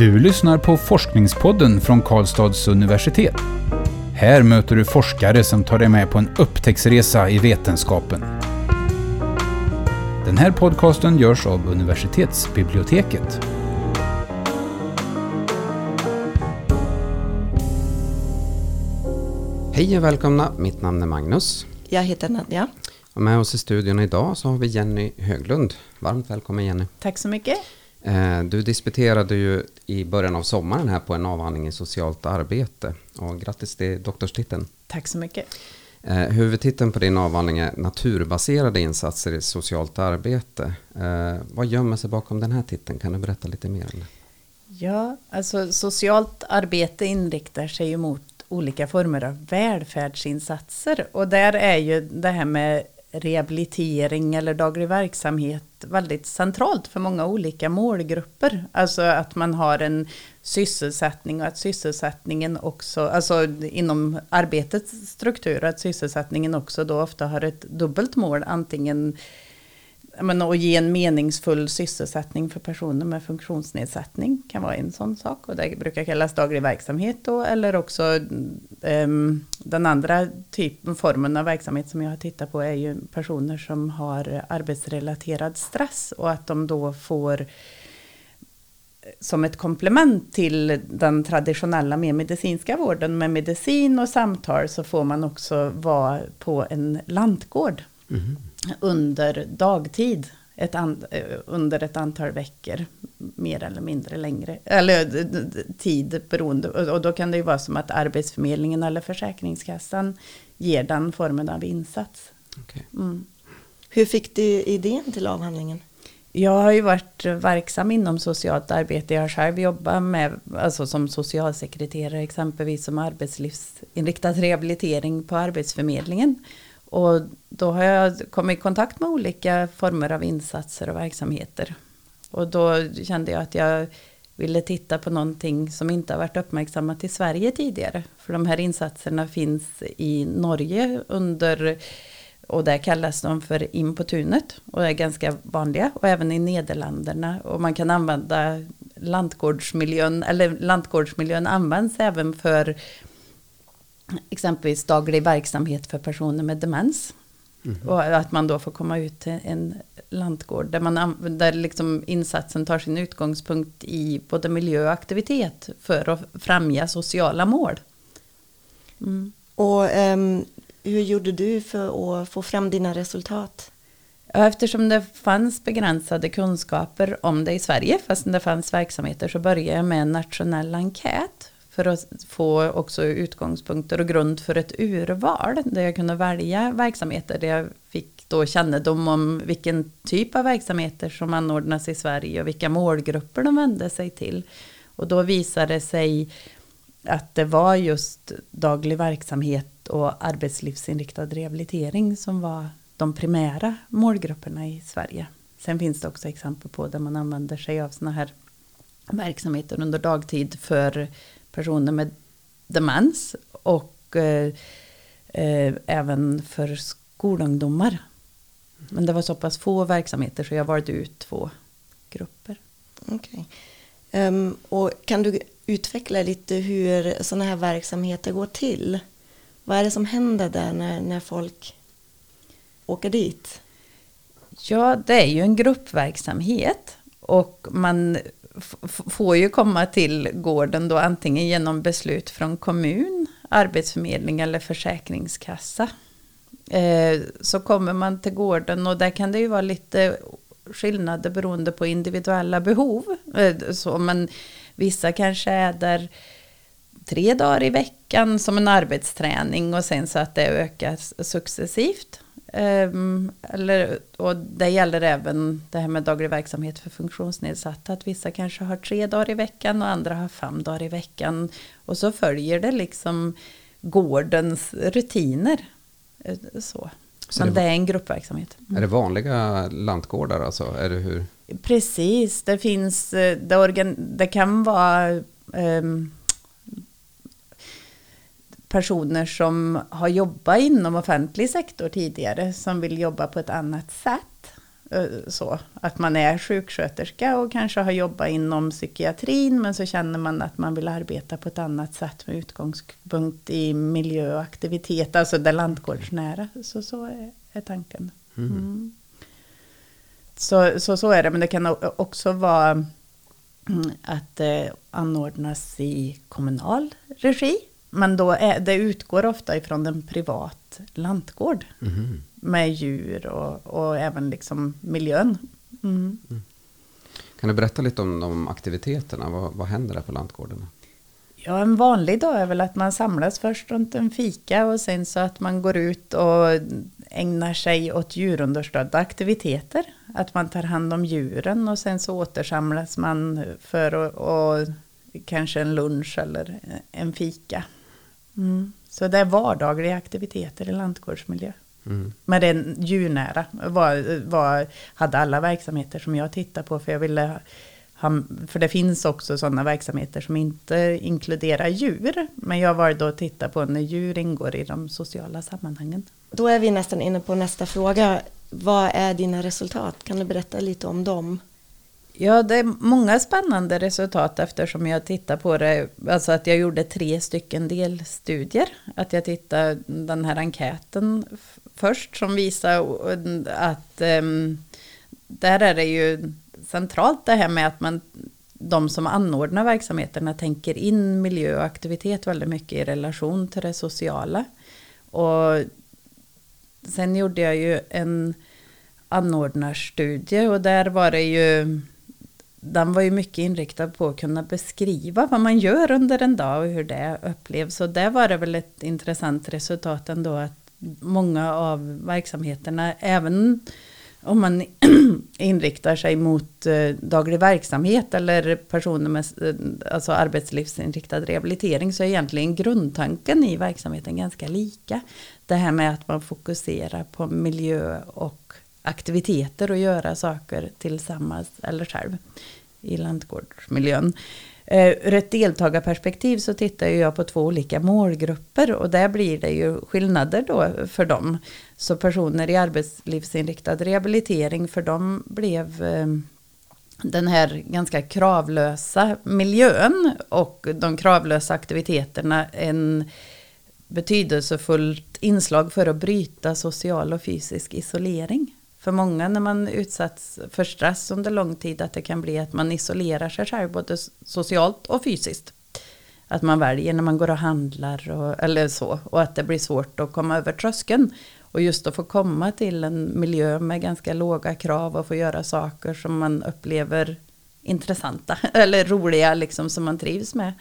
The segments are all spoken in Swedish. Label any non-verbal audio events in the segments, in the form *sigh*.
Du lyssnar på Forskningspodden från Karlstads universitet. Här möter du forskare som tar dig med på en upptäcktsresa i vetenskapen. Den här podcasten görs av universitetsbiblioteket. Hej och välkomna, mitt namn är Magnus. Jag heter Nadja. Och med oss i studion idag så har vi Jenny Höglund. Varmt välkommen Jenny. Tack så mycket. Eh, du disputerade ju i början av sommaren här på en avhandling i socialt arbete. Och grattis till doktorstiteln. Tack så mycket. Eh, huvudtiteln på din avhandling är Naturbaserade insatser i socialt arbete. Eh, vad gömmer sig bakom den här titeln? Kan du berätta lite mer? Ja, alltså socialt arbete inriktar sig ju mot olika former av välfärdsinsatser. Och där är ju det här med rehabilitering eller daglig verksamhet väldigt centralt för många olika målgrupper. Alltså att man har en sysselsättning och att sysselsättningen också, alltså inom arbetets struktur, att sysselsättningen också då ofta har ett dubbelt mål, antingen men, att ge en meningsfull sysselsättning för personer med funktionsnedsättning kan vara en sån sak. Och det brukar kallas daglig verksamhet då. Eller också um, den andra typen, formen av verksamhet som jag har tittat på är ju personer som har arbetsrelaterad stress. Och att de då får eh, som ett komplement till den traditionella mer medicinska vården med medicin och samtal så får man också vara på en lantgård. Mm under dagtid ett an, eh, under ett antal veckor, mer eller mindre längre, eller tid beroende. Och då kan det ju vara som att Arbetsförmedlingen eller Försäkringskassan ger den formen av insats. Okay. Mm. Hur fick du idén till avhandlingen? Jag har ju varit verksam inom socialt arbete. Jag har själv jobbat med, alltså som socialsekreterare exempelvis som arbetslivsinriktad rehabilitering på Arbetsförmedlingen. Och då har jag kommit i kontakt med olika former av insatser och verksamheter. Och då kände jag att jag ville titta på någonting som inte har varit uppmärksammat i Sverige tidigare. För de här insatserna finns i Norge under, och där kallas de för in på tunet och är ganska vanliga. Och även i Nederländerna. Och man kan använda lantgårdsmiljön, eller lantgårdsmiljön används även för exempelvis daglig verksamhet för personer med demens. Mm. Och att man då får komma ut till en lantgård där, man, där liksom insatsen tar sin utgångspunkt i både miljö och aktivitet för att främja sociala mål. Mm. Och um, hur gjorde du för att få fram dina resultat? Eftersom det fanns begränsade kunskaper om det i Sverige, fast det fanns verksamheter, så började jag med en nationell enkät för att få också utgångspunkter och grund för ett urval där jag kunde välja verksamheter där jag fick då kännedom om vilken typ av verksamheter som anordnas i Sverige och vilka målgrupper de vände sig till. Och då visade det sig att det var just daglig verksamhet och arbetslivsinriktad rehabilitering som var de primära målgrupperna i Sverige. Sen finns det också exempel på där man använder sig av sådana här verksamheter under dagtid för personer med demens och eh, eh, även för skolungdomar. Men det var så pass få verksamheter så jag valde ut två grupper. Okay. Um, ehm, och kan du utveckla lite hur sådana här verksamheter går till? Vad är det som händer där när, när folk åker dit? Ja, det är ju en gruppverksamhet och man får ju komma till gården då antingen genom beslut från kommun, arbetsförmedling eller försäkringskassa. Eh, så kommer man till gården och där kan det ju vara lite skillnader beroende på individuella behov. Eh, så, men vissa kanske är där tre dagar i veckan som en arbetsträning och sen så att det ökas successivt. Um, eller, och det gäller även det här med daglig verksamhet för funktionsnedsatta. Att vissa kanske har tre dagar i veckan och andra har fem dagar i veckan. Och så följer det liksom gårdens rutiner. Eh, så. så Men det, det, är en gruppverksamhet. Är det vanliga lantgårdar alltså? Är det hur? Precis, det finns, eh, det, organ, det kan vara um, personer som har jobbat inom offentlig sektor tidigare som vill jobba på ett annat sätt. Eh, Så, att man är sjuksköterska och kanske har jobbat inom psykiatrin men så känner man att man vill arbeta på ett annat sätt med utgångspunkt i miljö och aktivitet, alltså det lantgårdsnära. Så, så är, är tanken. Mm. Så, så så är det, men det kan också vara mm, att det anordnas i kommunal regi. Men då är, det utgår ofta ifrån en privat lantgård Mhm. med djur och, och även liksom miljön. Mm. Kan du berätta lite om de aktiviteterna? Vad, vad händer där på lantgården? Ja, en vanlig dag är väl att man samlas först runt en fika och sen så att man går ut och ägnar sig åt djurunderstödda aktiviteter. Att man tar hand om djuren och sen så återsamlas man för att, och kanske en lunch eller en fika. Mm. Så det är vardagliga aktiviteter i lantgårdsmiljö. Mm. Men det är djurnära. Var, var, hade alla verksamheter som jag tittar på. För jag ville ha, för det finns också sådana verksamheter som inte inkluderar djur. Men jag valde att titta på när djur ingår i de sociala sammanhangen. Då är vi nästan inne på nästa fråga. Vad är dina resultat? Kan du berätta lite om dem? Ja, det är många spännande resultat eftersom jag tittar på det. Alltså att jag gjorde tre stycken delstudier. Att jag tittade den här enkäten först som visar att um, där är det ju centralt det här med att man de som anordnar verksamheterna tänker in miljö och aktivitet väldigt mycket i relation till det sociala. Och sen gjorde jag ju en anordnarstudie och där var det ju den var ju mycket inriktad på att kunna beskriva vad man gör under en dag och hur det upplevs. Och där var det väl ett intressant resultat ändå att många av verksamheterna, även om man *clears throat* inriktar sig mot eh, daglig verksamhet eller personer med eh, alltså arbetslivsinriktad rehabilitering så är egentligen grundtanken i verksamheten ganska lika. Det här med att man fokuserar på miljö och aktiviteter och göra saker tillsammans eller själv i lantgårdsmiljön. Eh, ur ett deltagarperspektiv så tittar jag på två olika målgrupper och där blir det ju skillnader då för dem. Så personer i arbetslivsinriktad rehabilitering för dem blev eh, den här ganska kravlösa miljön och de kravlösa aktiviteterna en betydelsefullt inslag för att bryta social och fysisk isolering. För många när man utsatts för stress under lång tid att det kan bli att man isolerar sig själv både socialt och fysiskt. Att man väljer när man går och handlar och, eller så och att det blir svårt att komma över tröskeln. Och just att få komma till en miljö med ganska låga krav och få göra saker som man upplever intressanta *laughs* eller roliga liksom som man trivs med.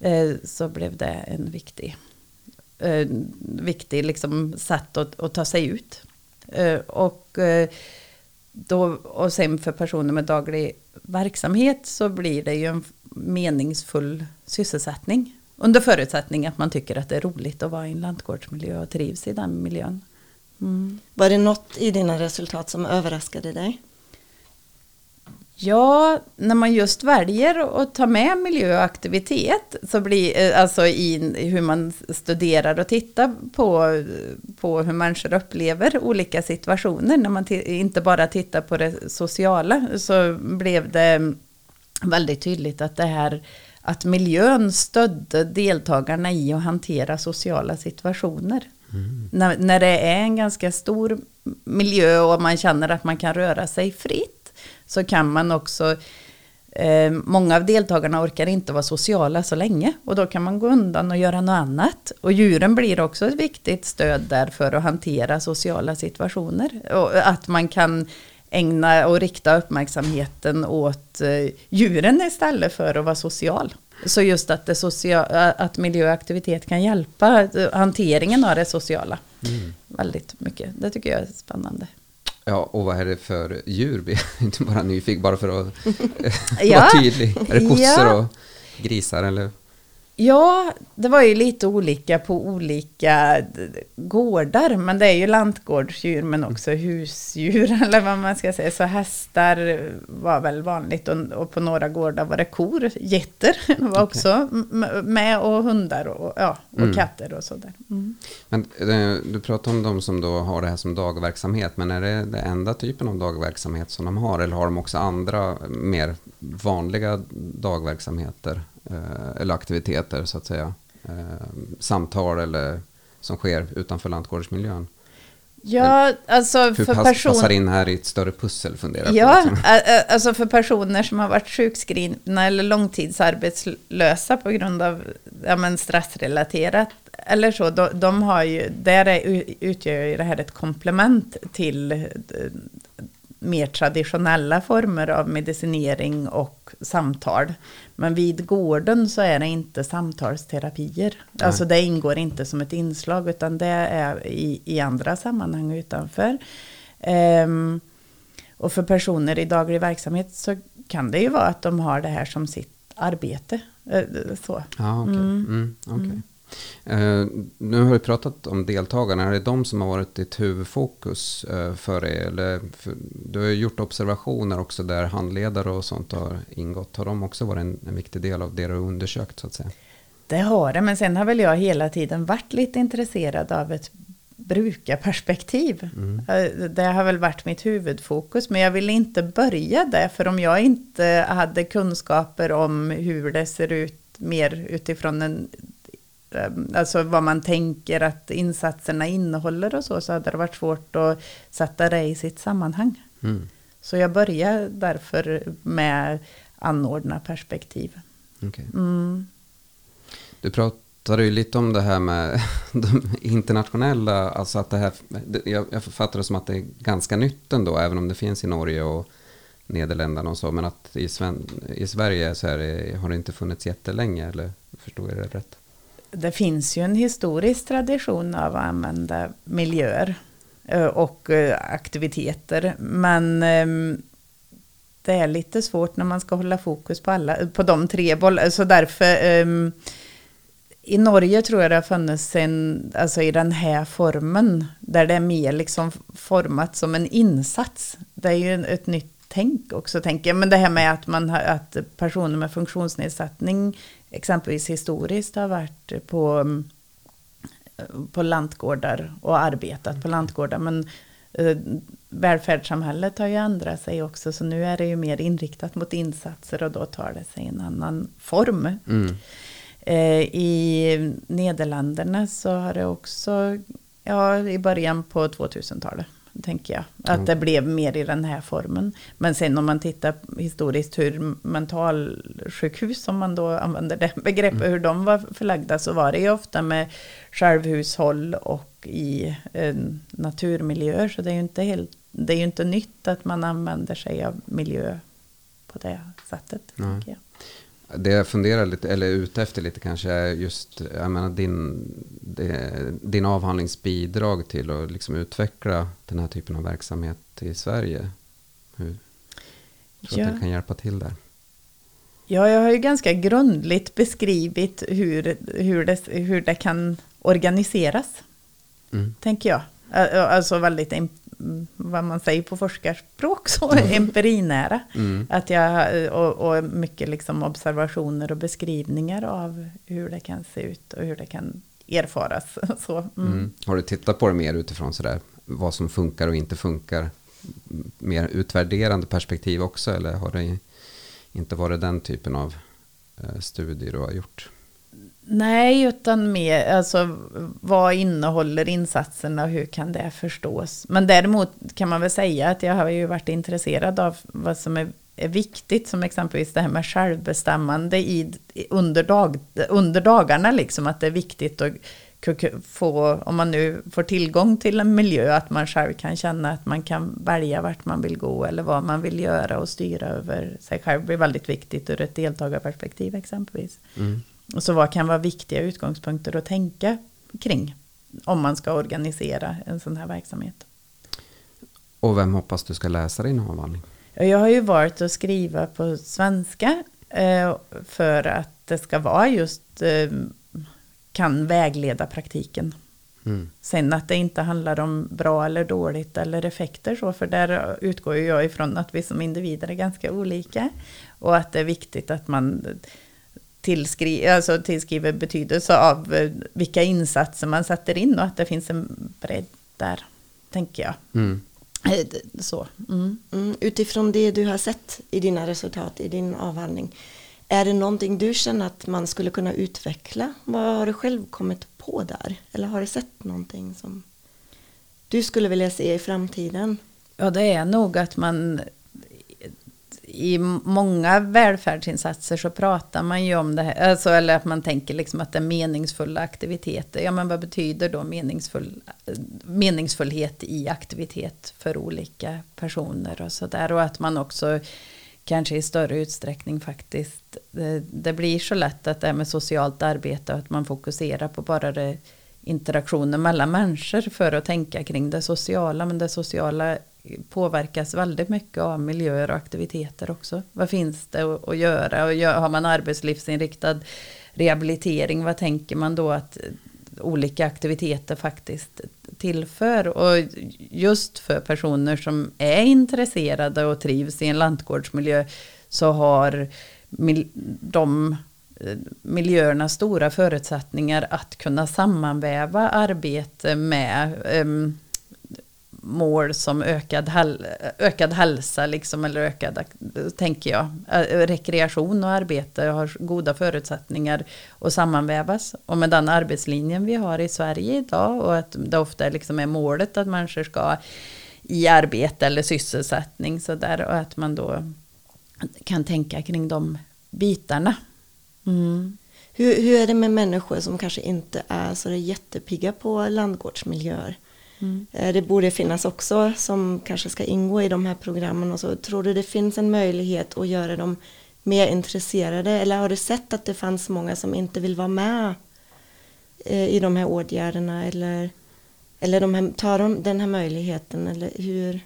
Eh, så blev det en viktig, eh, viktig liksom sätt att, att ta sig ut. Eh, och, eh, då, och sen för personer med daglig verksamhet så blir det ju en meningsfull sysselsättning. Under förutsättning att man tycker att det är roligt att vara i en lantgårdsmiljö och trivs i den miljön. Mm. Var det något i dina resultat som överraskade dig? Ja, när man just väljer att ta med miljö och aktivitet, så blir, eh, alltså i hur man studerar och tittar på, på hur människor upplever olika situationer, när man inte bara tittar på det sociala, så blev det väldigt tydligt att det här att miljön stödde deltagarna i att hantera sociala situationer. Mm. När, när det är en ganska stor miljö och man känner att man kan röra sig fritt, så kan man också, eh, många av deltagarna orkar inte vara sociala så länge och då kan man gå undan och göra något annat. Och djuren blir också ett viktigt stöd där för att hantera sociala situationer. Och att man kan ägna och rikta uppmärksamheten åt eh, djuren istället för att vara social. Så just att, det social, att miljö och aktivitet kan hjälpa hanteringen av det sociala. Mm. Väldigt mycket. Det tycker jag är spännande. Ja, och vad är det för djur? Inte bara nyfiken, bara för att *laughs* ja. vara tydlig. Är det kossor ja. och grisar eller? Ja, det var ju lite olika på olika gårdar, men det är ju lantgårdsdjur men också husdjur *laughs* eller vad man ska säga. Så hästar var väl vanligt och, och på några gårdar var det kor, getter *laughs* var okay. också med och hundar och, ja, och mm. katter och sådär. Mm. Men eh, du pratar om de som då har det här som dagverksamhet, men är det den enda typen av dagverksamhet som de har eller har de också andra mer vanliga dagverksamheter? Eh, eller aktiviteter så att säga. Eh, samtal eller som sker utanför lantgårdsmiljön. Ja, alltså Hur för pass, passar in här i ett större pussel funderar Ja, på, liksom. alltså för personer som har varit sjukskrivna eller långtidsarbetslösa på grund av ja, men stressrelaterat eller så, de, de har ju, där är, utgör ju det här ett komplement till eh, mer traditionella former av medicinering och samtal. Men vid gården så är det inte samtalsterapier. Nej. Alltså det ingår inte som ett inslag utan det är i, i andra sammanhang utanför. Um, och för personer i daglig verksamhet så kan det ju vara att de har det här som sitt arbete. Eh, så. Ah, okay. Mm. Mm, okay. Uh, nu har vi pratat om deltagarna. Är det de som har varit ditt huvudfokus uh, för er? Eller för, du har gjort observationer också där handledare och sånt har ingått. Har de också varit en, en viktig del av det du har undersökt så att säga? Det har det, men sen har väl jag hela tiden varit lite intresserad av ett brukarperspektiv. Mm. Eh, det har väl varit mitt huvudfokus, men jag vill inte börja där, för om jag inte hade kunskaper om hur det ser ut mer utifrån en Eh, alltså vad man tänker att insatserna innehåller och så, så hade det varit svårt att sätta det i sitt sammanhang. Mm. Så jag börjar därför med anordna perspektiv. Okay. Mm. Du pratade ju lite om det här med *laughs* de internationella, alltså att det här, jag, jag författar det som att det är ganska nytt ändå, även om det finns i Norge och Nederländerna och så, men att i, Sven, i Sverige så är, har det inte funnits jättelänge, eller förstår jag det rätt? Det finns ju en historisk tradition av att använda miljöer eh, och eh, aktiviteter. Men ehm, det är lite svårt när man ska hålla fokus på, alla, på de tre bollarna. Så därför ehm, i Norge tror jag det har funnits en, alltså i den här formen, där det är mer liksom format som en insats. Det är ju ett nytt tänk också, tänker jag. Men det här med att, man har, att personer med funktionsnedsättning exempelvis historiskt har varit på, på lantgårdar och arbetat på lantgårdar. Men eh, välfärdssamhället har ju ändrat sig också, så nu är det ju mer inriktat mot insatser och då tar det sig en annan form. Mm. Eh, I Nederländerna så har det också, ja i början på 2000-talet tänker jag. Att mm. det blev mer i den här formen. Men sen om man tittar historiskt hur mentalsjukhus, om man då använder det begreppet, mm. hur de var förlagda, så var det ju ofta med självhushåll och i eh, naturmiljöer. Så det är ju inte helt, det är ju inte nytt att man använder sig av miljö på det sättet. Mm. Det jag funderar lite, eller är ute efter lite kanske är just jag menar, din, din avhandlingsbidrag till att liksom utveckla den här typen av verksamhet i Sverige. Hur tror ja. att det kan hjälpa till där? Ja, jag har ju ganska grundligt beskrivit hur, hur, det, hur det kan organiseras. Mm. Tänker jag. Alltså väldigt vad man säger på forskarspråk, så mm. empirinära. Mm. Att jag, och, och, mycket liksom observationer och beskrivningar av hur det kan se ut och hur det kan erfaras. *laughs* Så, mm. mm. Har du tittat på det mer utifrån sådär, vad som funkar och inte funkar? Mer utvärderande perspektiv också, eller har det inte varit den typen av eh, studier du har gjort? Nej, utan mer, alltså vad innehåller insatserna och hur kan det förstås? Men däremot kan man väl säga att jag har ju varit intresserad av vad som är, är viktigt, som exempelvis det här med självbestämmande i, under, dag, under dagarna, liksom att det är viktigt att få, om man nu får tillgång till en miljö, att man själv kan känna att man kan välja vart man vill gå eller vad man vill göra och styra över sig själv. Det blir väldigt viktigt ur ett deltagarperspektiv exempelvis. Mm. Och så vad kan vara viktiga utgångspunkter att tänka kring om man ska organisera en sån här verksamhet. Och vem hoppas du ska läsa din avhandling? Jag har ju valt att skriva på svenska eh, för att det ska vara just eh, kan vägleda praktiken. Mm. Sen att det inte handlar om bra eller dåligt eller effekter så, för där utgår jag ifrån att vi som individer är ganska olika. Och att det är viktigt att man tillskri alltså tillskriver betydelse av eh, vilka insatser man sätter in och att det finns en bredd där, tänker jag. Mm. Eh, Så. Mm. Mm, utifrån det du har sett i dina resultat, i din avhandling, är det någonting du känner att man skulle kunna utveckla? Vad har du själv kommit på där? Eller har du sett någonting som du skulle vilja se i framtiden? Ja, det är nog att man i många välfärdsinsatser så pratar man ju om det här, alltså, eller att man tänker liksom att det är meningsfulla aktiviteter. Ja, men vad betyder då meningsfull, meningsfullhet i aktivitet för olika personer och så där. Och att man också kanske i större utsträckning faktiskt, det, det blir så lätt att det är med socialt arbete och att man fokuserar på bara det interaktioner mellan människor för att tänka kring det sociala. Men det sociala påverkas väldigt mycket av miljöer och aktiviteter också. Vad finns det att göra? Och har man arbetslivsinriktad rehabilitering, vad tänker man då att olika aktiviteter faktiskt tillför? Och just för personer som är intresserade och trivs i en lantgårdsmiljö så har de eh, miljöerna stora förutsättningar att kunna sammanväva arbete med um, mål som ökad, häl ökad hälsa liksom, eller ökad, tänker jag, rekreation och arbete har goda förutsättningar att sammanvävas. Och med den arbetslinjen vi har i Sverige idag och att det ofta liksom är målet att människor ska i arbete eller sysselsättning så där, och att man då kan tänka kring de bitarna. Mm. Hur, hur är det med människor som kanske inte är så jättepigga på landgårdsmiljöer? Mm. Eh, det borde finnas också som kanske ska ingå i de här programmen. Och så. Tror du det finns en möjlighet att göra dem mer intresserade? Eller har du sett att det fanns många som inte vill vara med eh, i de här åtgärderna? Eller, eller de här, tar de den här möjligheten? Eller hur,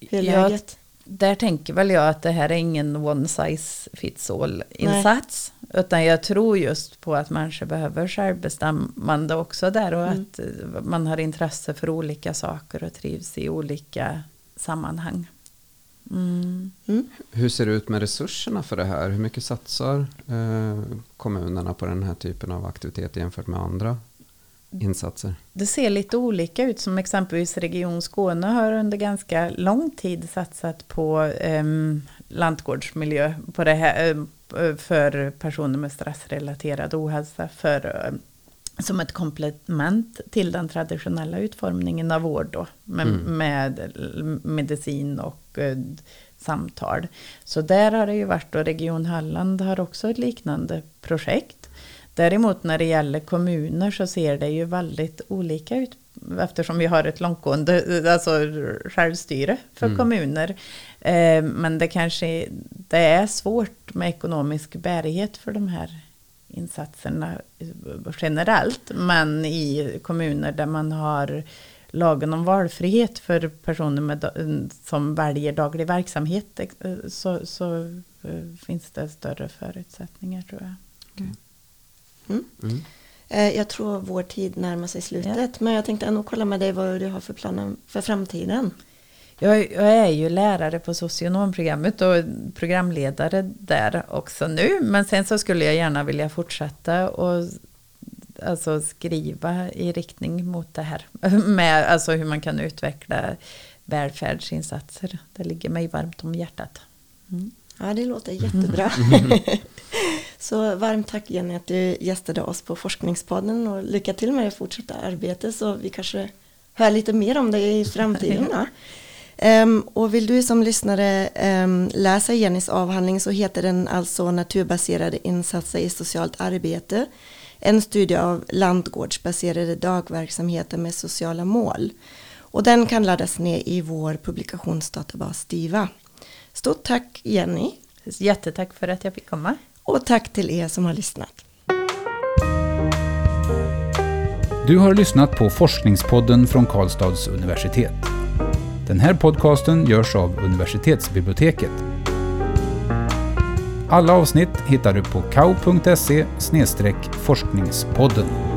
hur är läget? där tänker väl jag att det här är ingen one size fits all insats. Nej. Utan jag tror just på att människor behöver självbestämmande också där. Och mm. att man har intresse för olika saker och trivs i olika sammanhang. Mm. Mm. Hur ser det ut med resurserna för det här? Hur mycket satsar eh, kommunerna på den här typen av aktivitet jämfört med andra insatser? Det ser lite olika ut som exempelvis Region Skåne har under ganska lång tid satsat på eh, lantgårdsmiljö på det här, eh, för personer med stressrelaterad ohälsa för, eh, som ett komplement till den traditionella utformningen av vård då, med, mm. med medicin och eh, samtal. Så där har det ju varit och Region Halland har också ett liknande projekt Däremot när det gäller kommuner så ser det ju väldigt olika ut eftersom vi har ett långtgående alltså självstyre för mm. kommuner. Eh, men det kanske det är svårt med ekonomisk bärighet för de här insatserna generellt. Men i kommuner där man har lagen om valfrihet för personer med, som väljer daglig verksamhet eh, så, så eh, finns det större förutsättningar tror jag. Okay. Mm. Mm. Eh, jag tror vår tid närmar sig slutet. Ja. Men jag tänkte ändå kolla med dig vad du har för planer för framtiden. Jag, jag, är ju lärare på socionomprogrammet och programledare där också nu. Men sen så skulle jag gärna vilja fortsätta och alltså skriva i riktning mot det här. *laughs* Med alltså hur man kan utveckla välfärdsinsatser. Det ligger mig varmt om hjärtat. Mm. Ja, det låter jättebra. *laughs* Så varmt tack Jenny att du gästade oss på Forskningspodden och lycka till med det fortsatta arbetet så vi kanske hör lite mer om det i framtiden. Um, *laughs* och vill du som lyssnare um, läsa Jennys avhandling så heter den alltså Naturbaserade insatser i socialt arbete. En studie av landgårdsbaserade dagverksamheter med sociala mål. Och den kan laddas ner i vår publikationsdatabas DIVA. Stort tack Jenny. Jättetack för att jag fick komma. Och tack till er som har lyssnat. Du har lyssnat på Forskningspodden från Karlstads universitet. Den här podcasten görs av universitetsbiblioteket. Alla avsnitt hittar du på kau.se forskningspodden.